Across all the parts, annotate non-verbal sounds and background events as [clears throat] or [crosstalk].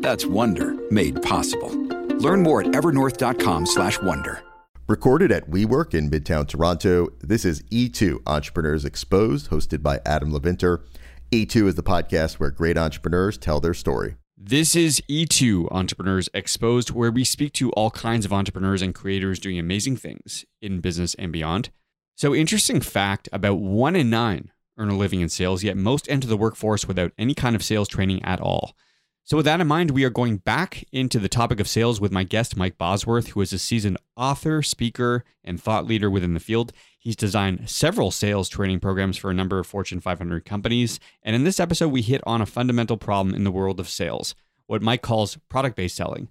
That's Wonder made possible. Learn more at evernorth.com/wonder. Recorded at WeWork in Midtown Toronto, this is E2 Entrepreneurs Exposed, hosted by Adam Leventer. E2 is the podcast where great entrepreneurs tell their story. This is E2 Entrepreneurs Exposed, where we speak to all kinds of entrepreneurs and creators doing amazing things in business and beyond. So, interesting fact about one in nine earn a living in sales, yet most enter the workforce without any kind of sales training at all. So, with that in mind, we are going back into the topic of sales with my guest, Mike Bosworth, who is a seasoned author, speaker, and thought leader within the field. He's designed several sales training programs for a number of Fortune 500 companies. And in this episode, we hit on a fundamental problem in the world of sales, what Mike calls product based selling.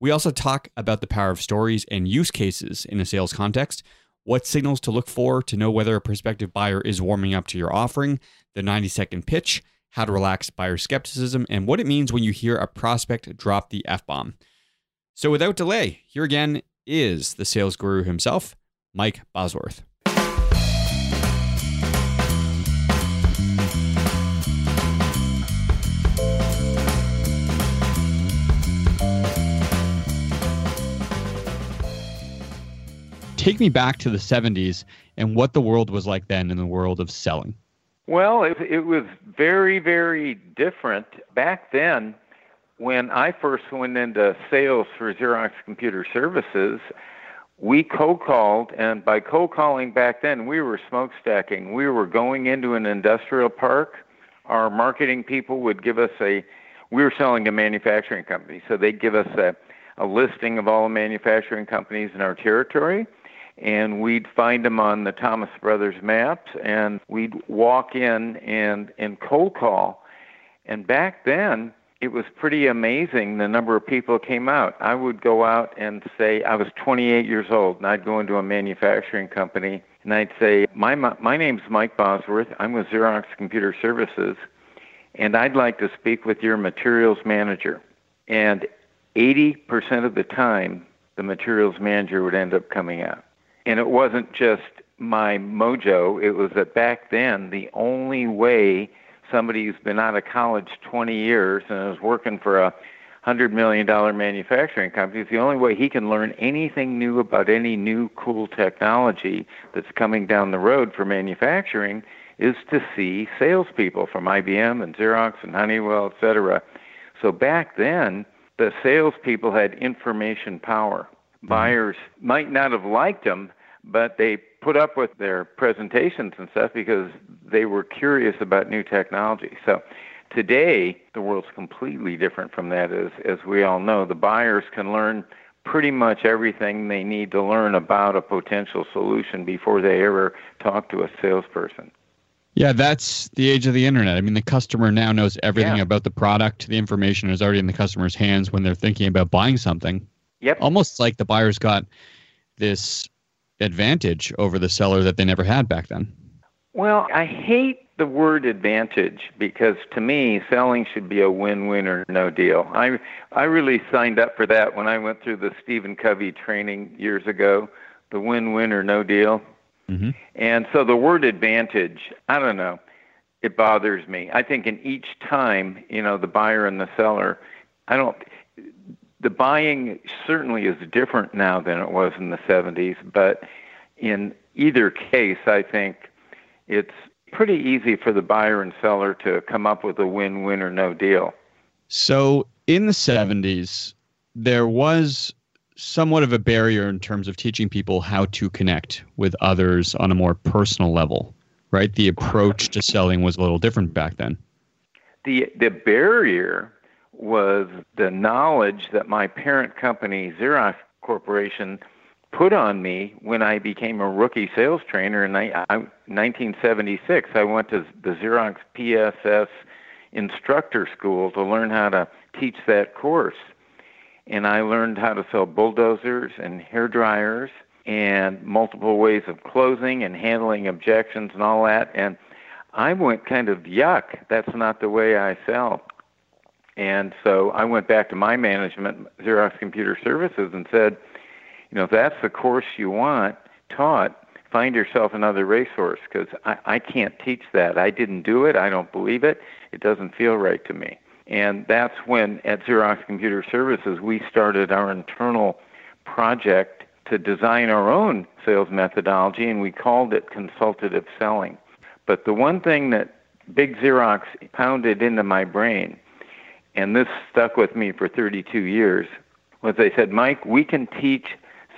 We also talk about the power of stories and use cases in a sales context, what signals to look for to know whether a prospective buyer is warming up to your offering, the 90 second pitch how to relax buyer skepticism, and what it means when you hear a prospect drop the F bomb. So, without delay, here again is the sales guru himself, Mike Bosworth. Take me back to the 70s and what the world was like then in the world of selling. Well, it, it was very, very different back then. When I first went into sales for Xerox Computer Services, we cold called, and by cold calling back then, we were smokestacking. We were going into an industrial park. Our marketing people would give us a, we were selling to manufacturing companies, so they'd give us a, a listing of all the manufacturing companies in our territory and we'd find them on the Thomas Brothers maps, and we'd walk in and and cold call. And back then, it was pretty amazing the number of people came out. I would go out and say I was 28 years old, and I'd go into a manufacturing company, and I'd say my my name's Mike Bosworth. I'm with Xerox Computer Services, and I'd like to speak with your materials manager. And 80% of the time, the materials manager would end up coming out. And it wasn't just my mojo, it was that back then the only way somebody who's been out of college 20 years and is working for a hundred million dollar manufacturing company is the only way he can learn anything new about any new cool technology that's coming down the road for manufacturing is to see salespeople from IBM and Xerox and Honeywell, et cetera. So back then, the salespeople had information power. Mm-hmm. Buyers might not have liked them, but they put up with their presentations and stuff because they were curious about new technology. So today, the world's completely different from that, as, as we all know. The buyers can learn pretty much everything they need to learn about a potential solution before they ever talk to a salesperson. Yeah, that's the age of the internet. I mean, the customer now knows everything yeah. about the product. The information is already in the customer's hands when they're thinking about buying something. Yep. Almost like the buyer's got this advantage over the seller that they never had back then. Well, I hate the word advantage because to me selling should be a win-win or no deal. I I really signed up for that when I went through the Stephen Covey training years ago, the win-win or no deal. Mm-hmm. And so the word advantage, I don't know, it bothers me. I think in each time, you know, the buyer and the seller, I don't the buying certainly is different now than it was in the 70s, but in either case, I think it's pretty easy for the buyer and seller to come up with a win win or no deal. So in the 70s, there was somewhat of a barrier in terms of teaching people how to connect with others on a more personal level, right? The approach to selling was a little different back then. The the barrier was the knowledge that my parent company Xerox Corporation put on me when I became a rookie sales trainer in 1976. I went to the Xerox PSS instructor school to learn how to teach that course. And I learned how to sell bulldozers and hair dryers and multiple ways of closing and handling objections and all that. And I went kind of yuck. That's not the way I sell. And so I went back to my management, Xerox Computer Services, and said, you know, if that's the course you want taught, find yourself another resource because I, I can't teach that. I didn't do it. I don't believe it. It doesn't feel right to me. And that's when at Xerox Computer Services we started our internal project to design our own sales methodology, and we called it consultative selling. But the one thing that Big Xerox pounded into my brain, and this stuck with me for 32 years, was they said, Mike, we can teach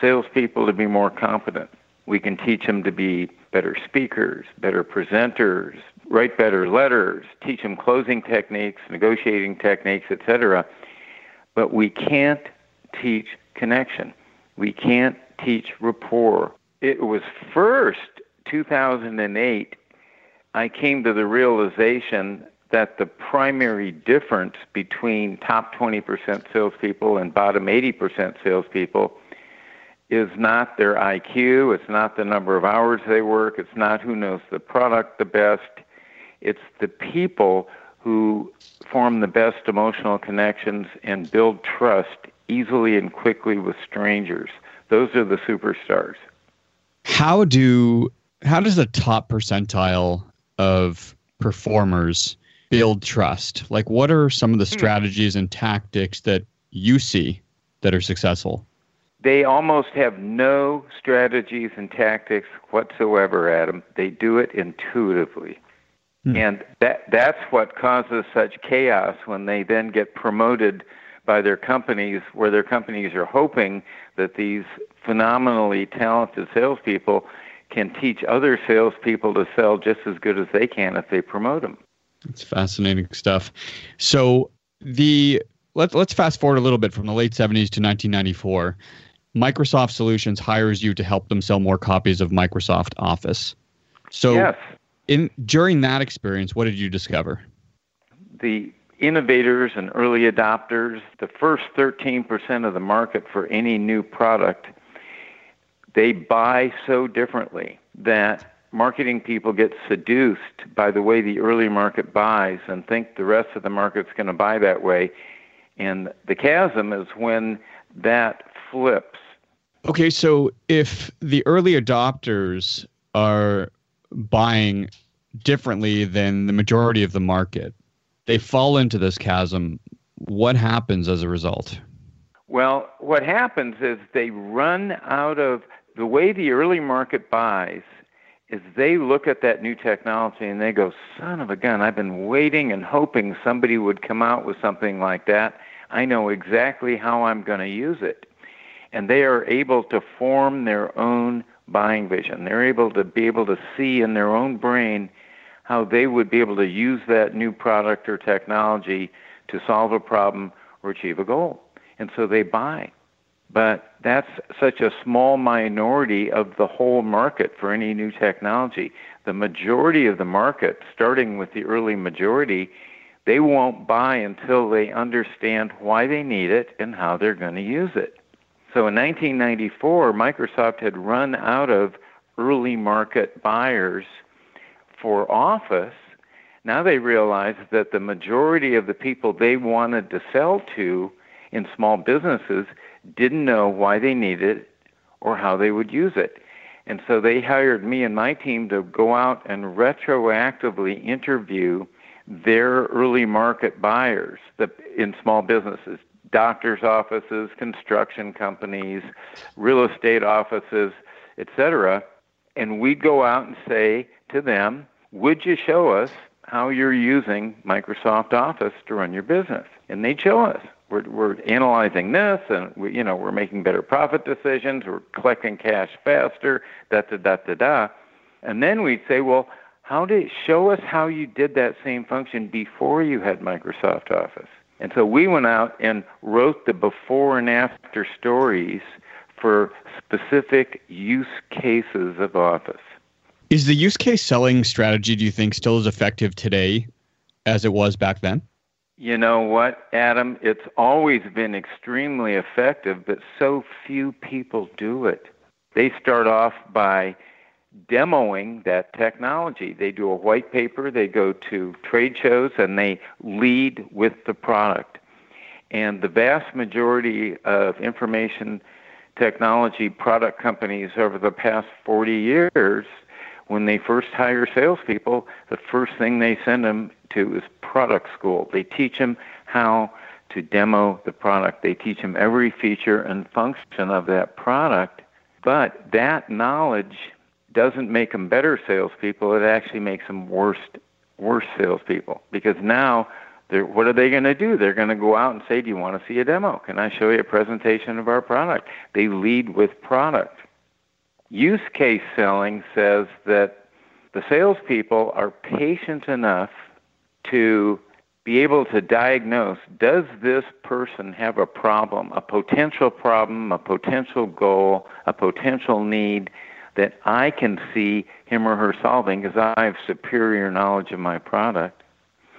salespeople to be more competent. We can teach them to be better speakers, better presenters, write better letters, teach them closing techniques, negotiating techniques, etc. But we can't teach connection. We can't teach rapport. It was first 2008 I came to the realization that the primary difference between top 20% salespeople and bottom 80% salespeople is not their IQ, it's not the number of hours they work, it's not who knows the product the best, it's the people who form the best emotional connections and build trust easily and quickly with strangers. Those are the superstars. How do how does the top percentile of performers build trust? Like what are some of the hmm. strategies and tactics that you see that are successful? They almost have no strategies and tactics whatsoever, Adam. They do it intuitively. Hmm. And that that's what causes such chaos when they then get promoted by their companies, where their companies are hoping that these phenomenally talented salespeople can teach other salespeople to sell just as good as they can if they promote them. It's fascinating stuff. So the let's let's fast forward a little bit from the late 70s to 1994. Microsoft Solutions hires you to help them sell more copies of Microsoft Office. So, yes. in during that experience, what did you discover? The innovators and early adopters, the first 13% of the market for any new product, they buy so differently that marketing people get seduced by the way the early market buys and think the rest of the market's going to buy that way. And the chasm is when that flips Okay, so if the early adopters are buying differently than the majority of the market, they fall into this chasm. What happens as a result? Well, what happens is they run out of the way the early market buys is they look at that new technology and they go, son of a gun, I've been waiting and hoping somebody would come out with something like that. I know exactly how I'm going to use it and they are able to form their own buying vision. They're able to be able to see in their own brain how they would be able to use that new product or technology to solve a problem or achieve a goal. And so they buy. But that's such a small minority of the whole market for any new technology. The majority of the market, starting with the early majority, they won't buy until they understand why they need it and how they're going to use it. So in 1994, Microsoft had run out of early market buyers for Office. Now they realized that the majority of the people they wanted to sell to in small businesses didn't know why they needed it or how they would use it. And so they hired me and my team to go out and retroactively interview their early market buyers in small businesses doctors' offices, construction companies, real estate offices, etc. And we'd go out and say to them, Would you show us how you're using Microsoft Office to run your business? And they'd show us. We're, we're analyzing this, and we, you know we're making better profit decisions. We're collecting cash faster. Da da da da da. And then we'd say, well, how did show us how you did that same function before you had Microsoft Office? And so we went out and wrote the before and after stories for specific use cases of Office. Is the use case selling strategy, do you think, still as effective today as it was back then? You know what, Adam? It's always been extremely effective, but so few people do it. They start off by demoing that technology. They do a white paper, they go to trade shows, and they lead with the product. And the vast majority of information technology product companies over the past 40 years, when they first hire salespeople, the first thing they send them to is product school. They teach them how to demo the product. They teach them every feature and function of that product. But that knowledge doesn't make them better salespeople. It actually makes them worse worse salespeople because now what are they going to do? They're going to go out and say, "Do you want to see a demo? Can I show you a presentation of our product?" They lead with product. Use case selling says that the salespeople are patient enough to be able to diagnose does this person have a problem, a potential problem, a potential goal, a potential need that I can see him or her solving because I have superior knowledge of my product?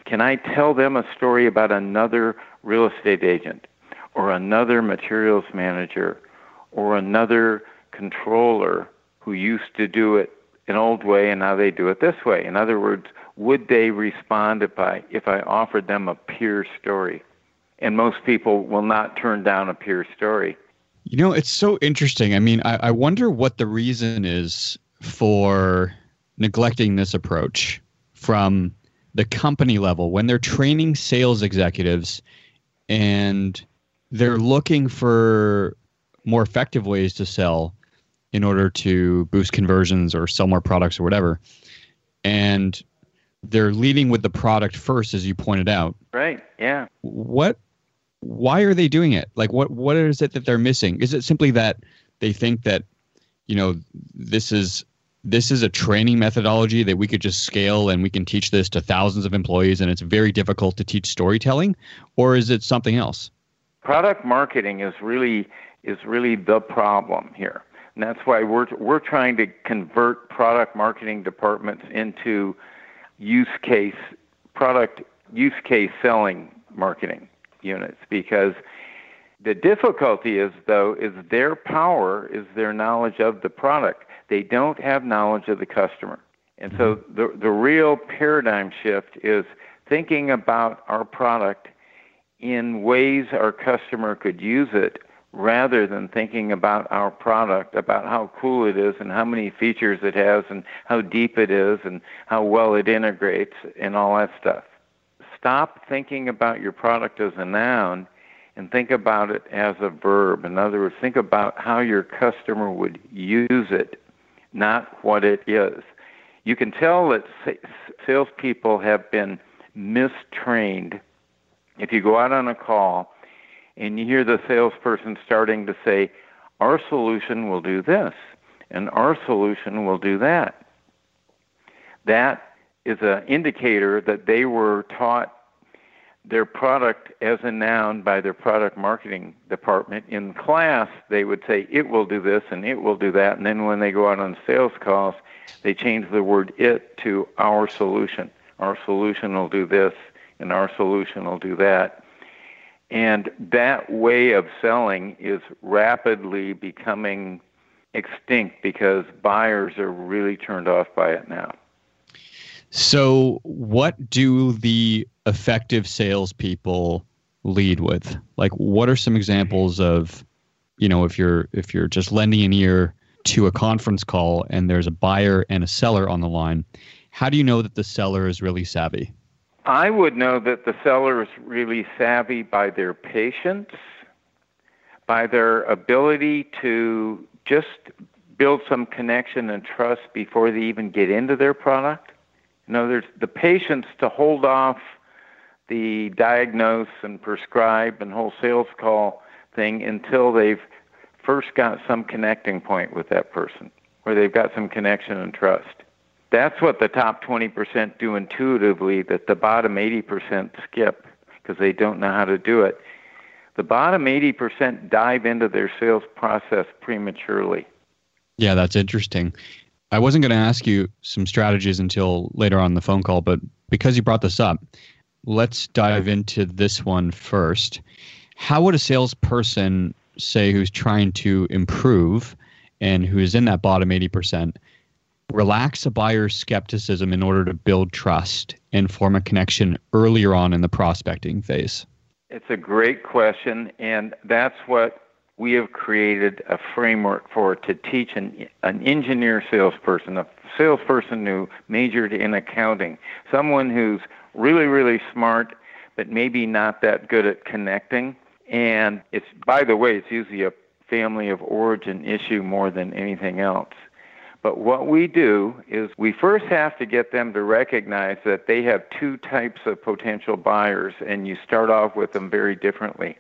Can I tell them a story about another real estate agent or another materials manager or another controller who used to do it an old way and now they do it this way? In other words, would they respond if I if I offered them a peer story? And most people will not turn down a peer story. You know, it's so interesting. I mean, I, I wonder what the reason is for neglecting this approach from the company level when they're training sales executives and they're looking for more effective ways to sell in order to boost conversions or sell more products or whatever. And they're leading with the product first, as you pointed out. Right. Yeah. What why are they doing it? Like, what what is it that they're missing? Is it simply that they think that, you know, this is this is a training methodology that we could just scale and we can teach this to thousands of employees and it's very difficult to teach storytelling, or is it something else? Product marketing is really is really the problem here. And that's why we're we're trying to convert product marketing departments into use case product use case selling marketing units because the difficulty is though is their power is their knowledge of the product. They don't have knowledge of the customer. And so mm-hmm. the the real paradigm shift is thinking about our product in ways our customer could use it rather than thinking about our product, about how cool it is and how many features it has and how deep it is and how well it integrates and all that stuff stop thinking about your product as a noun and think about it as a verb. In other words, think about how your customer would use it, not what it is. You can tell that salespeople have been mistrained. If you go out on a call and you hear the salesperson starting to say, Our solution will do this, and our solution will do that. That is an indicator that they were taught their product as a noun by their product marketing department. In class, they would say, it will do this and it will do that. And then when they go out on sales calls, they change the word it to our solution. Our solution will do this and our solution will do that. And that way of selling is rapidly becoming extinct because buyers are really turned off by it now. So, what do the effective salespeople lead with? Like, what are some examples of, you know, if you're if you're just lending an ear to a conference call and there's a buyer and a seller on the line, how do you know that the seller is really savvy? I would know that the seller is really savvy by their patience, by their ability to just build some connection and trust before they even get into their product. You know, there's the patience to hold off the diagnose and prescribe and whole sales call thing until they've first got some connecting point with that person, where they've got some connection and trust. That's what the top 20% do intuitively that the bottom 80% skip because they don't know how to do it. The bottom 80% dive into their sales process prematurely. Yeah, that's interesting. I wasn't going to ask you some strategies until later on the phone call, but because you brought this up, let's dive into this one first. How would a salesperson say who's trying to improve and who is in that bottom 80% relax a buyer's skepticism in order to build trust and form a connection earlier on in the prospecting phase? It's a great question, and that's what we have created a framework for to teach an, an engineer salesperson, a salesperson who majored in accounting, someone who's really, really smart, but maybe not that good at connecting. And it's, by the way, it's usually a family of origin issue more than anything else. But what we do is we first have to get them to recognize that they have two types of potential buyers, and you start off with them very differently.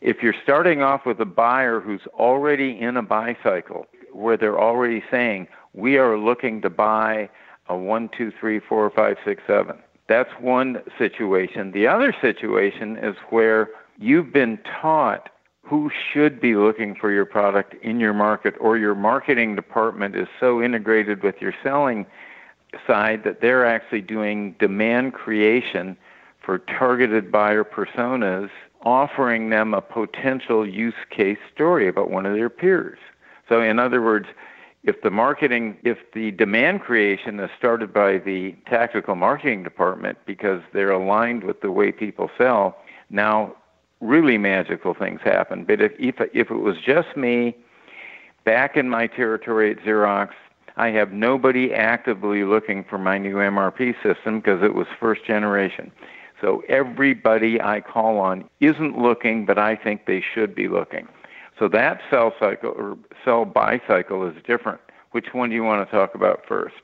If you're starting off with a buyer who's already in a buy cycle, where they're already saying, We are looking to buy a one, two, three, four, five, six, seven. That's one situation. The other situation is where you've been taught who should be looking for your product in your market, or your marketing department is so integrated with your selling side that they're actually doing demand creation for targeted buyer personas, offering them a potential use case story about one of their peers. So, in other words, if the marketing, if the demand creation is started by the tactical marketing department because they're aligned with the way people sell, now really magical things happen. But if, if, if it was just me back in my territory at Xerox, I have nobody actively looking for my new MRP system because it was first generation. So everybody I call on isn't looking, but I think they should be looking. So that sell cycle or sell buy cycle is different. Which one do you want to talk about first?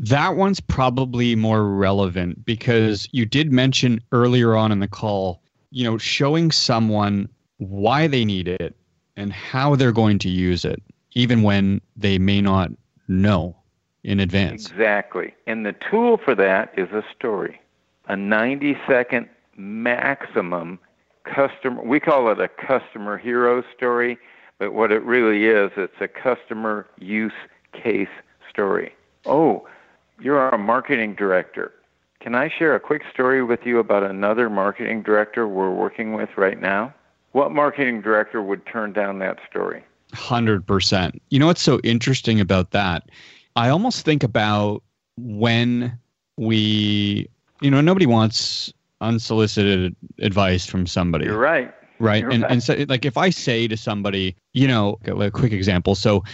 That one's probably more relevant because you did mention earlier on in the call you know, showing someone why they need it and how they're going to use it, even when they may not know in advance. Exactly. And the tool for that is a story, a 90 second maximum customer, we call it a customer hero story, but what it really is, it's a customer use case story. Oh, you're a marketing director. Can I share a quick story with you about another marketing director we're working with right now? What marketing director would turn down that story? 100%. You know what's so interesting about that? I almost think about when we, you know, nobody wants unsolicited advice from somebody. You're right. Right. You're and right. and so like if I say to somebody, you know, a quick example. So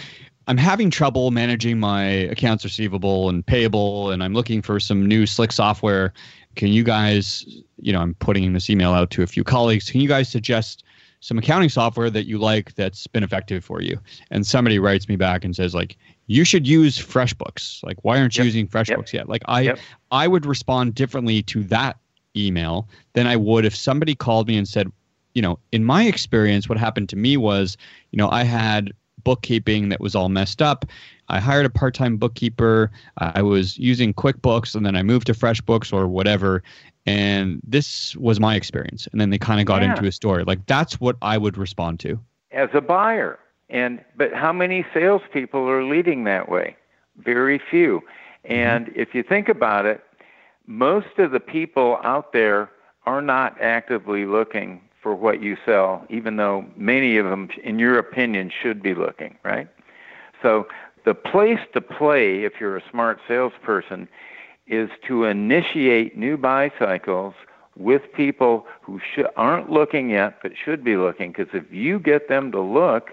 I'm having trouble managing my accounts receivable and payable, and I'm looking for some new slick software. Can you guys, you know, I'm putting this email out to a few colleagues. Can you guys suggest some accounting software that you like that's been effective for you? And somebody writes me back and says, like, you should use FreshBooks. Like, why aren't you Yep. using FreshBooks yet? Like, I, Yep. I would respond differently to that email than I would if somebody called me and said, you know, in my experience, what happened to me was, you know, I had bookkeeping that was all messed up. I hired a part time bookkeeper. I was using QuickBooks and then I moved to FreshBooks or whatever. And this was my experience. And then they kind of got Yeah. into a story. Like that's what I would respond to. as a buyer. And but how many salespeople are leading that way? Very few. Mm-hmm. And if you think about it, most of the people out there are not actively looking for what you sell, even though many of them, in your opinion, should be looking, right? So the place to play, if you're a smart salesperson, is to initiate new buy cycles with people who sh- aren't looking yet but should be looking. Because if you get them to look,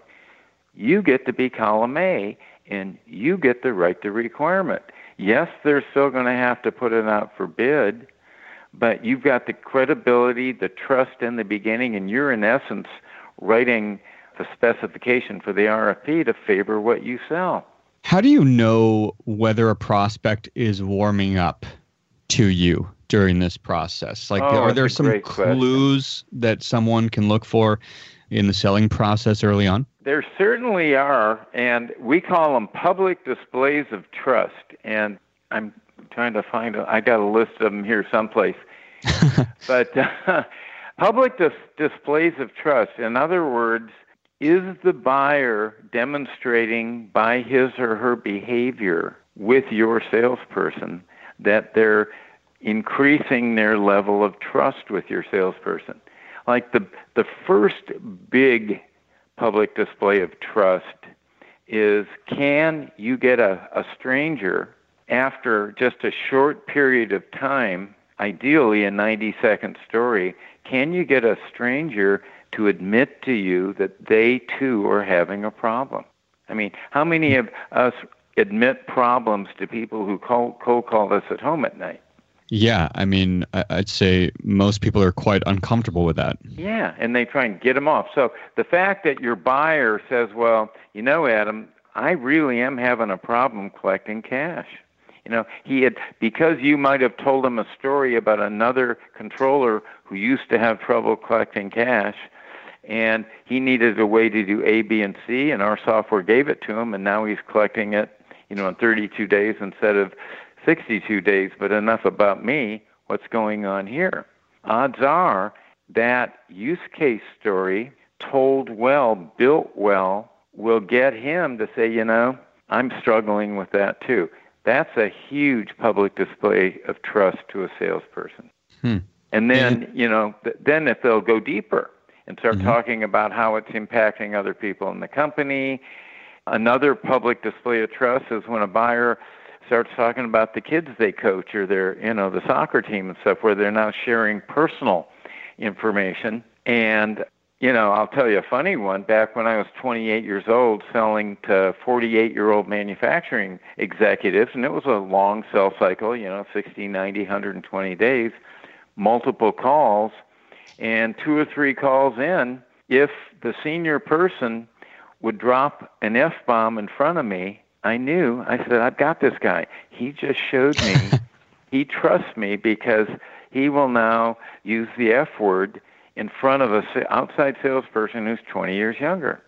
you get to be column A and you get to write the requirement. Yes, they're still going to have to put it out for bid, but you've got the credibility, the trust in the beginning, and you're in essence writing the specification for the RFP to favor what you sell. How do you know whether a prospect is warming up to you, during this process? Like, Oh, are there some great question. clues that someone can look for in the selling process early on? There certainly are, and we call them public displays of trust. And I'm trying to find, a, I got a list of them here someplace. [laughs] but uh, public dis- displays of trust, in other words, is the buyer demonstrating by his or her behavior with your salesperson that they're increasing their level of trust with your salesperson? Like the the first big public display of trust is can you get a, a stranger after just a short period of time, ideally a 90 second story, can you get a stranger to admit to you that they too are having a problem? I mean, how many of us admit problems to people who call, cold call us at home at night? Yeah, I mean, I'd say most people are quite uncomfortable with that. Yeah, and they try and get them off. So the fact that your buyer says, "Well, you know, Adam, I really am having a problem collecting cash." You know, he had because you might have told him a story about another controller who used to have trouble collecting cash and he needed a way to do A, B, and C and our software gave it to him and now he's collecting it, you know, in 32 days instead of 62 days, but enough about me. What's going on here? Odds are that use case story told well, built well, will get him to say, you know, I'm struggling with that too. That's a huge public display of trust to a salesperson. Hmm. And then, you know, th- then if they'll go deeper and start talking about how it's impacting other people in the company. Another public display of trust is when a buyer starts talking about the kids they coach or their, you know, the soccer team and stuff where they're now sharing personal information. And, you know, I'll tell you a funny one. Back when I was 28 years old selling to 48 year old manufacturing executives, and it was a long sell cycle, you know, 60, 90, 120 days, multiple calls, and two or three calls in, if the senior person would drop an F bomb in front of me, I knew, I said, I've got this guy. He just showed me [laughs] he trusts me because he will now use the F word in front of a outside salesperson who's 20 years younger.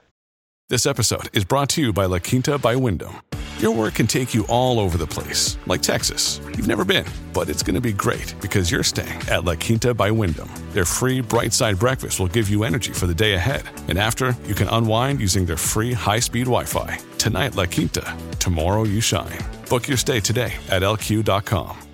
This episode is brought to you by La Quinta by Wyndham. Your work can take you all over the place, like Texas. You've never been, but it's going to be great because you're staying at La Quinta by Wyndham. Their free bright side breakfast will give you energy for the day ahead. And after, you can unwind using their free high speed Wi Fi. Tonight, La Quinta. Tomorrow, you shine. Book your stay today at lq.com.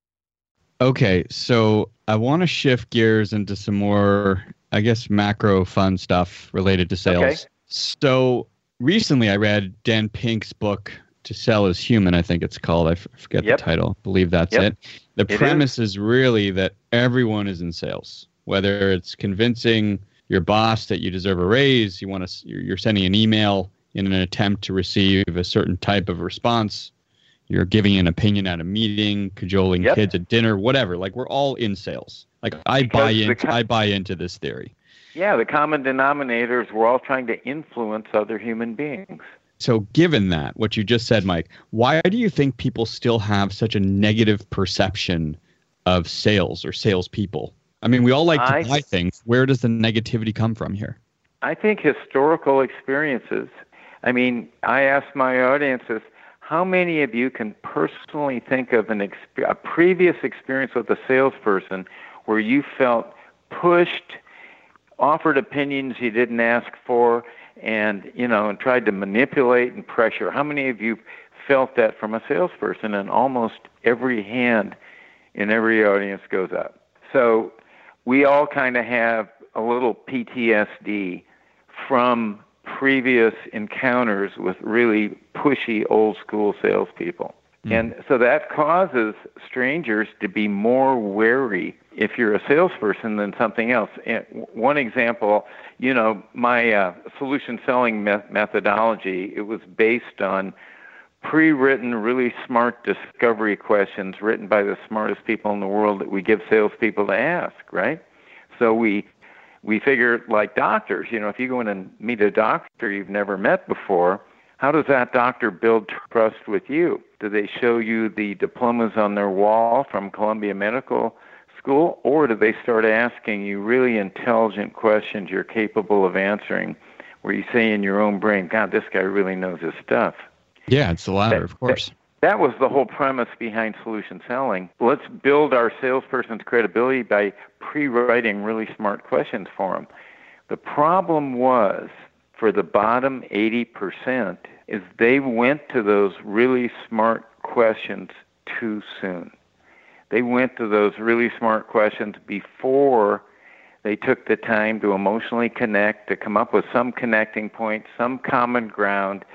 Okay, so I want to shift gears into some more, I guess, macro fun stuff related to sales. Okay. So recently I read Dan Pink's book, To Sell is Human, I think it's called. I forget Yep. the title. I believe that's Yep. it. The is. premise is really that everyone is in sales, whether it's convincing your boss that you deserve a raise, you want to, you're sending an email in an attempt to receive a certain type of response, you're giving an opinion at a meeting, cajoling Yep. kids at dinner, whatever. Like we're all in sales. Like I Because buy the into I buy into this theory. Yeah, the common denominators, we're all trying to influence other human beings. So given that, what you just said, Mike, why do you think people still have such a negative perception of sales or salespeople? I mean, we all like to I- buy things. Where does the negativity come from here? I think historical experiences. I mean, I ask my audiences, how many of you can personally think of an a previous experience with a salesperson where you felt pushed, offered opinions you didn't ask for, and you know, and tried to manipulate and pressure? How many of you felt that from a salesperson? And almost every hand in every audience goes up. So we all kind of have a little PTSD from previous encounters with really pushy old school salespeople. And so that causes strangers to be more wary if you're a salesperson than something else. And One example, you know, my uh, solution selling me- methodology, it was based on pre-written, really smart discovery questions written by the smartest people in the world that we give salespeople to ask, right? So we we figure like doctors, you know, if you go in and meet a doctor you've never met before, how does that doctor build trust with you? Do they show you the diplomas on their wall from Columbia Medical School, or do they start asking you really intelligent questions you're capable of answering, where you say in your own brain, God, this guy really knows his stuff? Yeah, it's the latter, that, of course. That, that was the whole premise behind solution selling. Let's build our salesperson's credibility by pre writing really smart questions for them. The problem was for the bottom 80% is they went to those really smart questions too soon. They went to those really smart questions before they took the time to emotionally connect, to come up with some connecting point, some common ground,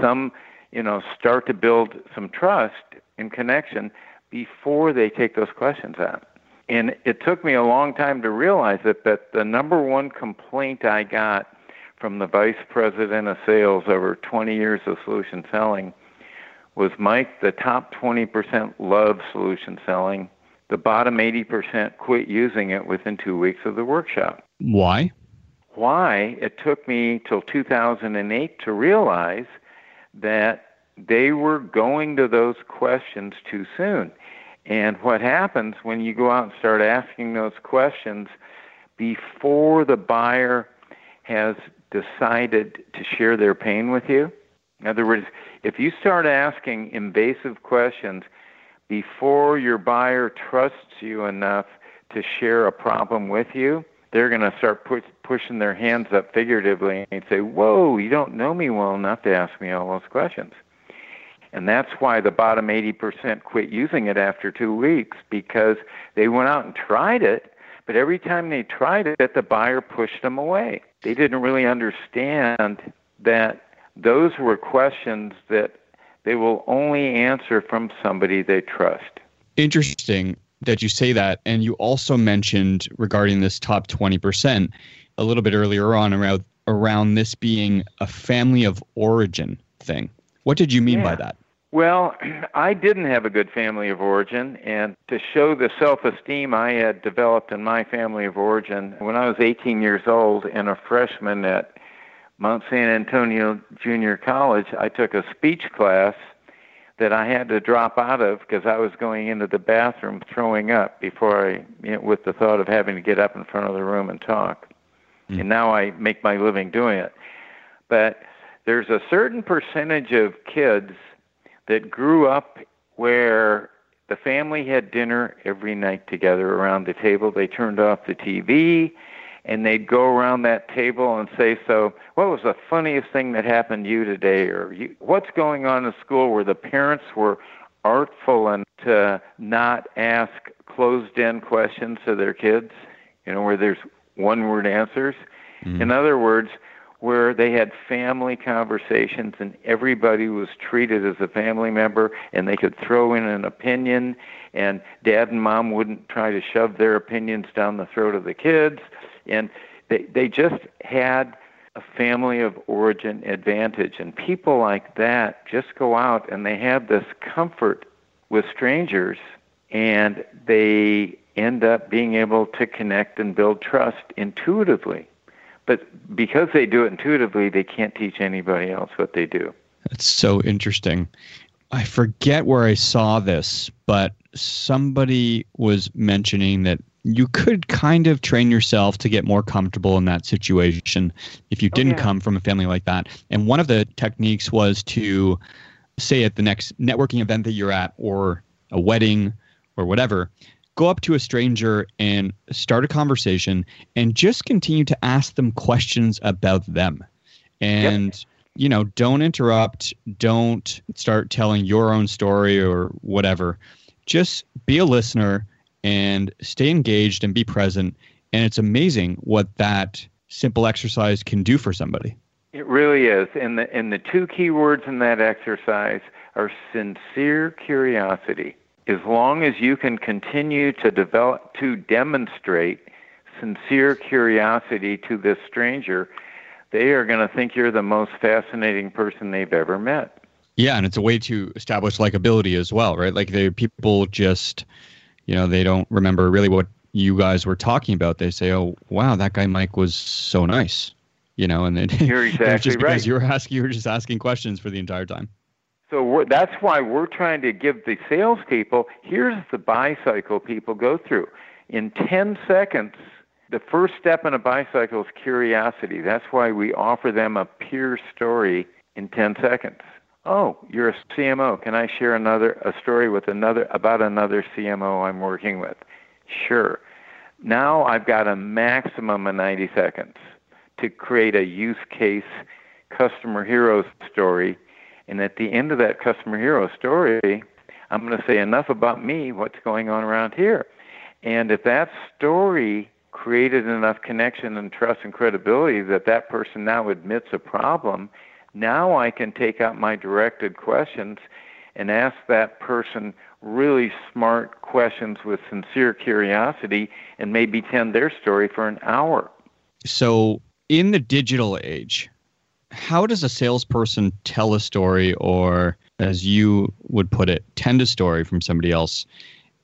some you know, start to build some trust and connection before they take those questions out. And it took me a long time to realize it, but the number one complaint I got from the vice president of sales over 20 years of solution selling was Mike, the top 20% love solution selling. The bottom 80% quit using it within two weeks of the workshop. Why? Why? It took me till 2008 to realize that they were going to those questions too soon. And what happens when you go out and start asking those questions before the buyer has decided to share their pain with you? In other words, if you start asking invasive questions before your buyer trusts you enough to share a problem with you, they're going to start push, pushing their hands up figuratively and say, Whoa, you don't know me well enough to ask me all those questions. And that's why the bottom 80% quit using it after two weeks because they went out and tried it, but every time they tried it, the buyer pushed them away. They didn't really understand that those were questions that they will only answer from somebody they trust. Interesting that you say that. And you also mentioned regarding this top 20% a little bit earlier on around, around this being a family of origin thing. What did you mean yeah. by that? Well, [clears throat] I didn't have a good family of origin, and to show the self esteem I had developed in my family of origin, when I was 18 years old and a freshman at Mount San Antonio Junior College, I took a speech class that I had to drop out of because I was going into the bathroom throwing up before I, you know, with the thought of having to get up in front of the room and talk. Mm. And now I make my living doing it. But there's a certain percentage of kids that grew up where the family had dinner every night together around the table. They turned off the TV and they'd go around that table and say, "So, what was the funniest thing that happened to you today?" or "What's going on in school?" Where the parents were artful and to not ask closed in questions to their kids, you know, where there's one-word answers. Mm. In other words, where they had family conversations and everybody was treated as a family member and they could throw in an opinion and dad and mom wouldn't try to shove their opinions down the throat of the kids and they they just had a family of origin advantage and people like that just go out and they have this comfort with strangers and they end up being able to connect and build trust intuitively but because they do it intuitively they can't teach anybody else what they do that's so interesting i forget where i saw this but somebody was mentioning that you could kind of train yourself to get more comfortable in that situation if you oh, didn't oh, yeah. come from a family like that. And one of the techniques was to say at the next networking event that you're at or a wedding or whatever, go up to a stranger and start a conversation and just continue to ask them questions about them. And yep. you know, don't interrupt, don't start telling your own story or whatever. Just be a listener and stay engaged and be present. And it's amazing what that simple exercise can do for somebody. It really is. And the, and the two key words in that exercise are sincere curiosity. As long as you can continue to develop to demonstrate sincere curiosity to this stranger, they are going to think you're the most fascinating person they've ever met. Yeah, and it's a way to establish likability as well, right? Like they people just, you know, they don't remember really what you guys were talking about. They say, "Oh, wow, that guy Mike was so nice," you know, and then [laughs] you're exactly just because right. you were asking, you were just asking questions for the entire time. So that's why we're trying to give the salespeople. Here's the buy cycle people go through. In 10 seconds, the first step in a buy cycle is curiosity. That's why we offer them a peer story in 10 seconds. Oh, you're a CMO. Can I share another a story with another about another CMO I'm working with? Sure. Now I've got a maximum of 90 seconds to create a use case customer hero story. And at the end of that customer hero story, I'm going to say enough about me, what's going on around here. And if that story created enough connection and trust and credibility that that person now admits a problem, now I can take out my directed questions and ask that person really smart questions with sincere curiosity and maybe tell their story for an hour. So, in the digital age, how does a salesperson tell a story, or as you would put it, tend a story from somebody else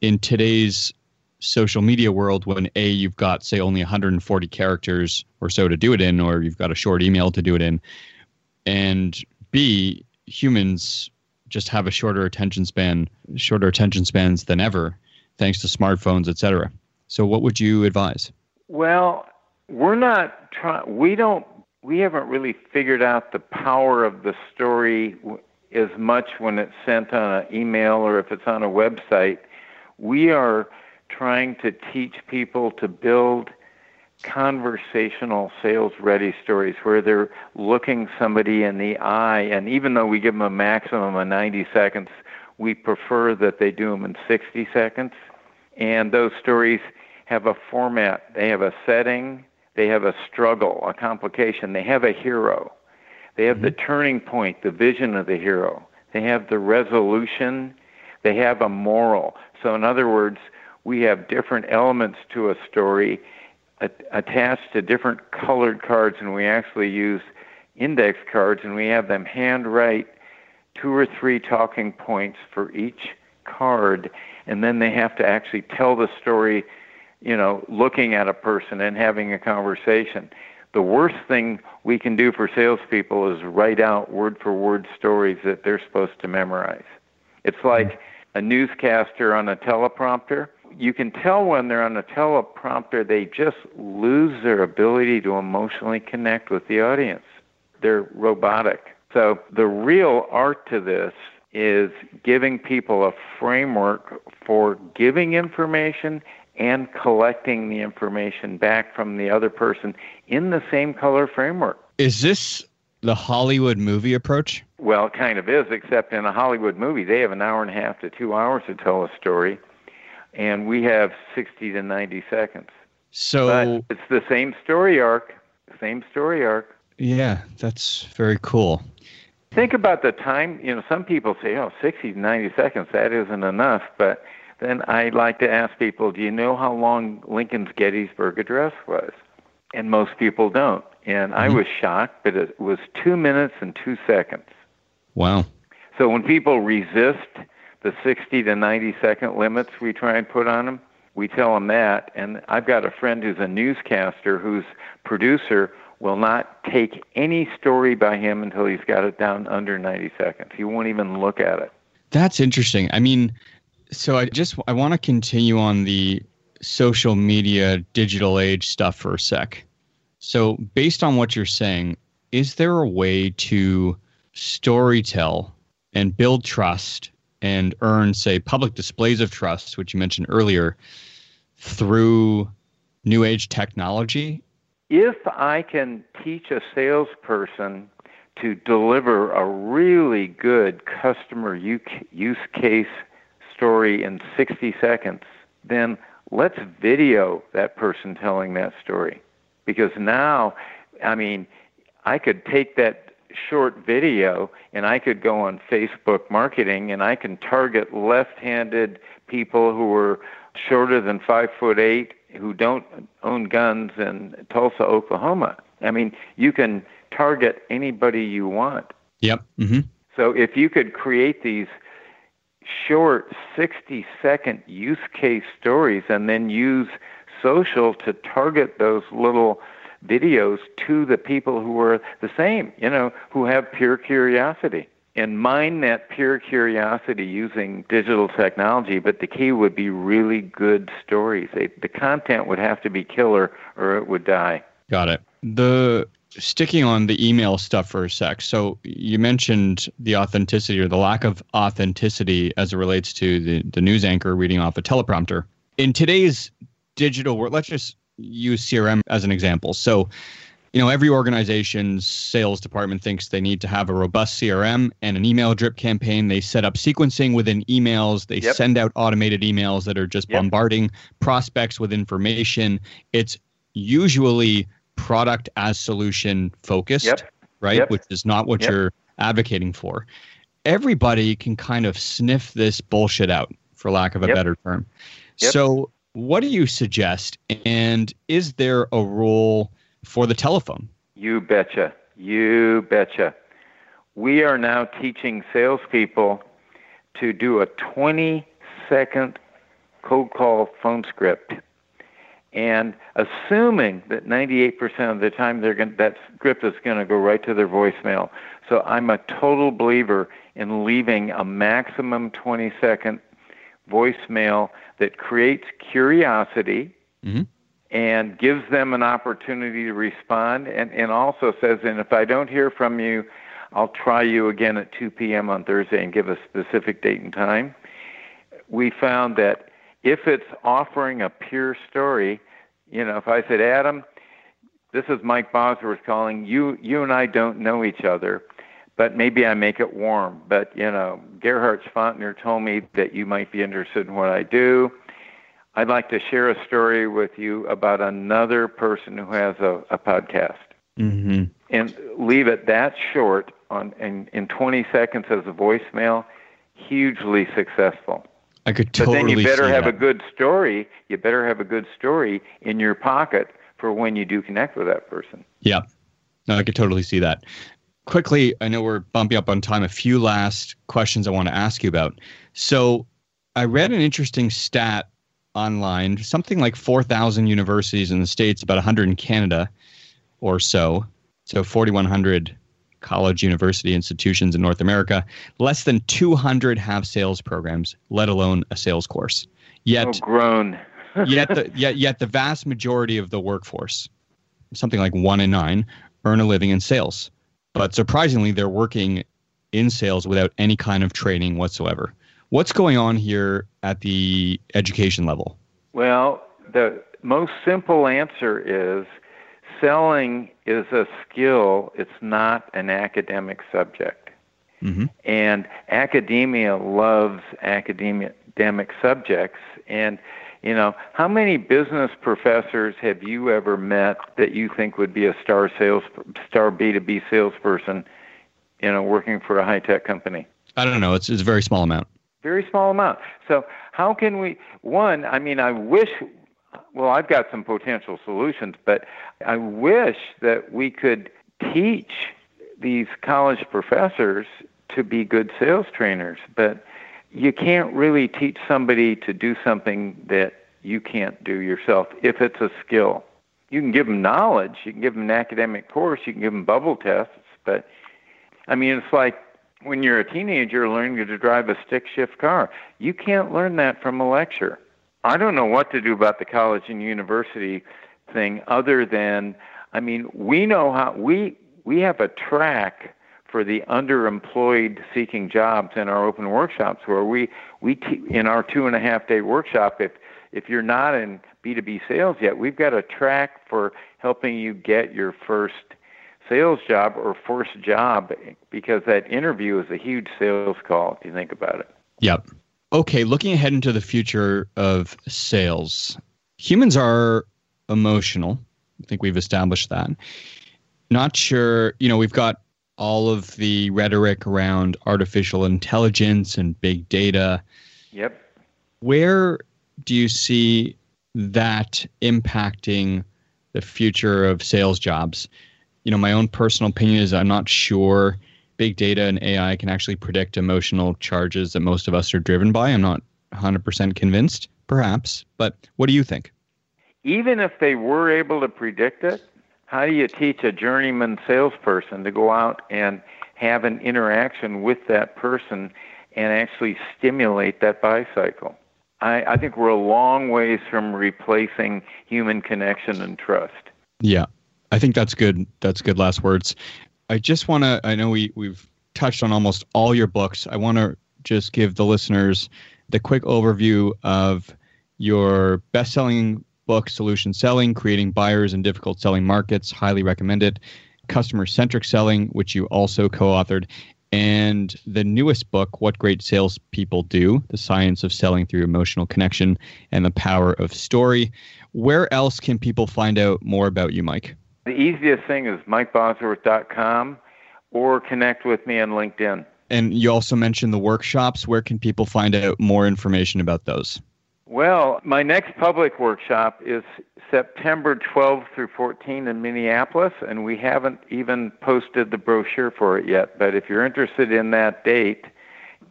in today's social media world when A, you've got, say, only 140 characters or so to do it in, or you've got a short email to do it in, and B, humans just have a shorter attention span, shorter attention spans than ever, thanks to smartphones, etc. So, what would you advise? Well, we're not trying. We don't. We haven't really figured out the power of the story as much when it's sent on an email or if it's on a website. We are trying to teach people to build conversational sales ready stories where they're looking somebody in the eye and even though we give them a maximum of 90 seconds we prefer that they do them in 60 seconds. And those stories have a format. They have a setting they have a struggle a complication. They have a hero. They have mm-hmm. the turning point the vision of the hero. They have the resolution. They have a moral. So in other words we have different elements to a story attached to different colored cards, and we actually use index cards, and we have them handwrite two or three talking points for each card, and then they have to actually tell the story, you know, looking at a person and having a conversation. The worst thing we can do for salespeople is write out word for word stories that they're supposed to memorize. It's like a newscaster on a teleprompter you can tell when they're on a teleprompter, they just lose their ability to emotionally connect with the audience. They're robotic. So the real art to this is giving people a framework for giving information and collecting the information back from the other person in the same color framework. Is this the Hollywood movie approach? Well, it kind of is, except in a Hollywood movie, they have an hour and a half to two hours to tell a story and we have 60 to 90 seconds. So but it's the same story arc, same story arc. Yeah, that's very cool. Think about the time, you know, some people say, oh, 60 to 90 seconds, that isn't enough. But then I like to ask people, do you know how long Lincoln's Gettysburg Address was? And most people don't. And mm-hmm. I was shocked, but it was two minutes and two seconds. Wow. So when people resist the 60 to 90 second limits we try and put on them. We tell them that. And I've got a friend who's a newscaster whose producer will not take any story by him until he's got it down under 90 seconds. He won't even look at it. That's interesting. I mean, so I just I want to continue on the social media digital age stuff for a sec. So, based on what you're saying, is there a way to storytell and build trust and earn, say, public displays of trust, which you mentioned earlier, through new age technology? If I can teach a salesperson to deliver a really good customer use case story in 60 seconds, then let's video that person telling that story. Because now, I mean, I could take that short video and I could go on Facebook marketing and I can target left-handed people who are shorter than five foot eight who don't own guns in Tulsa, Oklahoma. I mean, you can target anybody you want. Yep. Mm-hmm. So if you could create these short 60 second use case stories and then use social to target those little videos to the people who are the same, you know, who have pure curiosity and mine that pure curiosity using digital technology, but the key would be really good stories. the content would have to be killer or it would die. Got it. The sticking on the email stuff for a sec. So you mentioned the authenticity or the lack of authenticity as it relates to the, the news anchor reading off a teleprompter. In today's digital world, let's just use CRM as an example. So you know, every organization's sales department thinks they need to have a robust CRM and an email drip campaign. They set up sequencing within emails. They yep. send out automated emails that are just yep. bombarding prospects with information. It's usually product as solution focused, yep. right? Which is not what you're advocating for. Everybody can kind of sniff this bullshit out, for lack of a better term. So, what do you suggest? And is there a role? for the telephone. You betcha. You betcha. We are now teaching salespeople to do a 20 second cold call phone script. And assuming that 98% of the time they're going that script is going to go right to their voicemail. So I'm a total believer in leaving a maximum 20 second voicemail that creates curiosity. Mm-hmm and gives them an opportunity to respond and, and also says, and if I don't hear from you, I'll try you again at 2 p.m. on Thursday and give a specific date and time. We found that if it's offering a peer story, you know, if I said, Adam, this is Mike Bosworth calling, you, you and I don't know each other, but maybe I make it warm. But, you know, Gerhard Schwantner told me that you might be interested in what I do I'd like to share a story with you about another person who has a, a podcast. Mm-hmm. And leave it that short on in, in 20 seconds as a voicemail, hugely successful. I could totally. But then you better have that. a good story. You better have a good story in your pocket for when you do connect with that person. Yeah, no, I could totally see that. Quickly, I know we're bumping up on time. A few last questions I want to ask you about. So, I read an interesting stat online, something like 4,000 universities in the States, about 100 in Canada or so. So 4,100 college university institutions in North America. Less than 200 have sales programs, let alone a sales course. Yet, oh, grown. [laughs] yet, the, yet, yet the [laughs] vast majority of the workforce, something like one in nine, earn a living in sales. But surprisingly, they're working in sales without any kind of training whatsoever. What's going on here at the education level? Well, the most simple answer is selling is a skill, it's not an academic subject. Mm-hmm. And academia loves academic subjects. And, you know, how many business professors have you ever met that you think would be a star sales, star B2B salesperson, you know, working for a high tech company? I don't know. It's, it's a very small amount very small amount. So how can we? One, I mean, I wish. Well, I've got some potential solutions, but I wish that we could teach these college professors to be good sales trainers. But you can't really teach somebody to do something that you can't do yourself if it's a skill. You can give them knowledge, you can give them an academic course, you can give them bubble tests, but I mean, it's like when you're a teenager learning to drive a stick shift car. You can't learn that from a lecture. I don't know what to do about the college and university thing other than I mean, we know how we we have a track for the underemployed seeking jobs in our open workshops where we we te- in our two and a half day workshop if if you're not in B2B sales yet, we've got a track for helping you get your first sales job or first job because that interview is a huge sales call if you think about it. Yep. Okay, looking ahead into the future of sales, humans are emotional. I think we've established that. Not sure, you know, we've got all of the rhetoric around artificial intelligence and big data. Yep. Where do you see that impacting the future of sales jobs? You know, my own personal opinion is I'm not sure big data and AI can actually predict emotional charges that most of us are driven by. I'm not 100% convinced, perhaps, but what do you think? Even if they were able to predict it, how do you teach a journeyman salesperson to go out and have an interaction with that person and actually stimulate that buy cycle? I, I think we're a long ways from replacing human connection and trust. Yeah, I think that's good. That's good last words. I just want to. I know we we've touched on almost all your books. I want to just give the listeners the quick overview of your best-selling book, Solution Selling: Creating Buyers in Difficult Selling Markets. Highly recommended. Customer-centric selling, which you also co-authored, and the newest book, What Great Salespeople Do The Science of Selling Through Emotional Connection and the Power of Story. Where else can people find out more about you, Mike? The easiest thing is mikebosworth.com or connect with me on LinkedIn. And you also mentioned the workshops. Where can people find out more information about those? Well, my next public workshop is September 12th through 14 in Minneapolis, and we haven't even posted the brochure for it yet. But if you're interested in that date,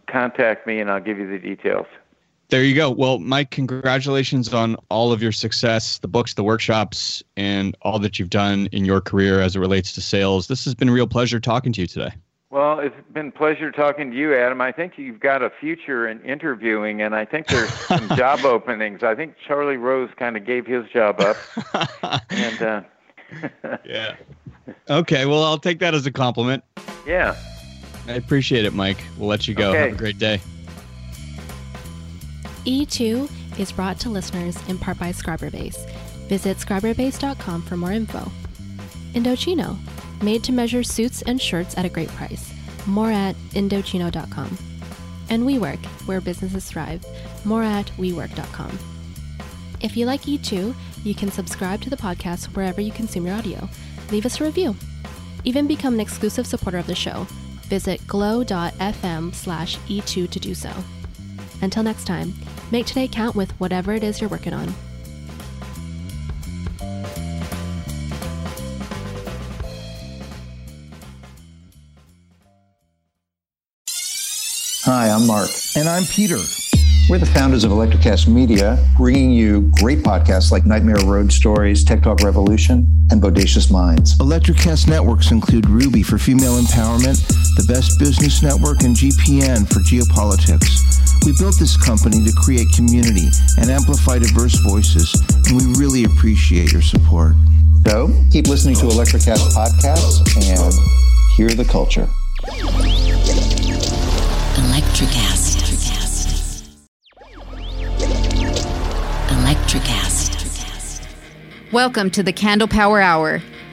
contact me and I'll give you the details. There you go. Well, Mike, congratulations on all of your success, the books, the workshops, and all that you've done in your career as it relates to sales. This has been a real pleasure talking to you today. Well, it's been a pleasure talking to you, Adam. I think you've got a future in interviewing, and I think there's some [laughs] job openings. I think Charlie Rose kind of gave his job up. [laughs] and uh, [laughs] yeah. Okay. Well, I'll take that as a compliment. Yeah. I appreciate it, Mike. We'll let you go. Okay. Have a great day. E2 is brought to listeners in part by Scriberbase. Visit scriberbase.com for more info. Indochino, made to measure suits and shirts at a great price. More at Indochino.com. And WeWork, where businesses thrive. More at WeWork.com. If you like E2, you can subscribe to the podcast wherever you consume your audio. Leave us a review. Even become an exclusive supporter of the show. Visit glow.fm slash E2 to do so. Until next time, make today count with whatever it is you're working on. Hi, I'm Mark. And I'm Peter. We're the founders of Electrocast Media, bringing you great podcasts like Nightmare Road Stories, Tech Talk Revolution, and Bodacious Minds. Electrocast networks include Ruby for female empowerment, the Best Business Network, and GPN for geopolitics. We built this company to create community and amplify diverse voices, and we really appreciate your support. So keep listening to Electrocast podcasts and hear the culture. Electricast. Electricast. Welcome to the Candle Power Hour.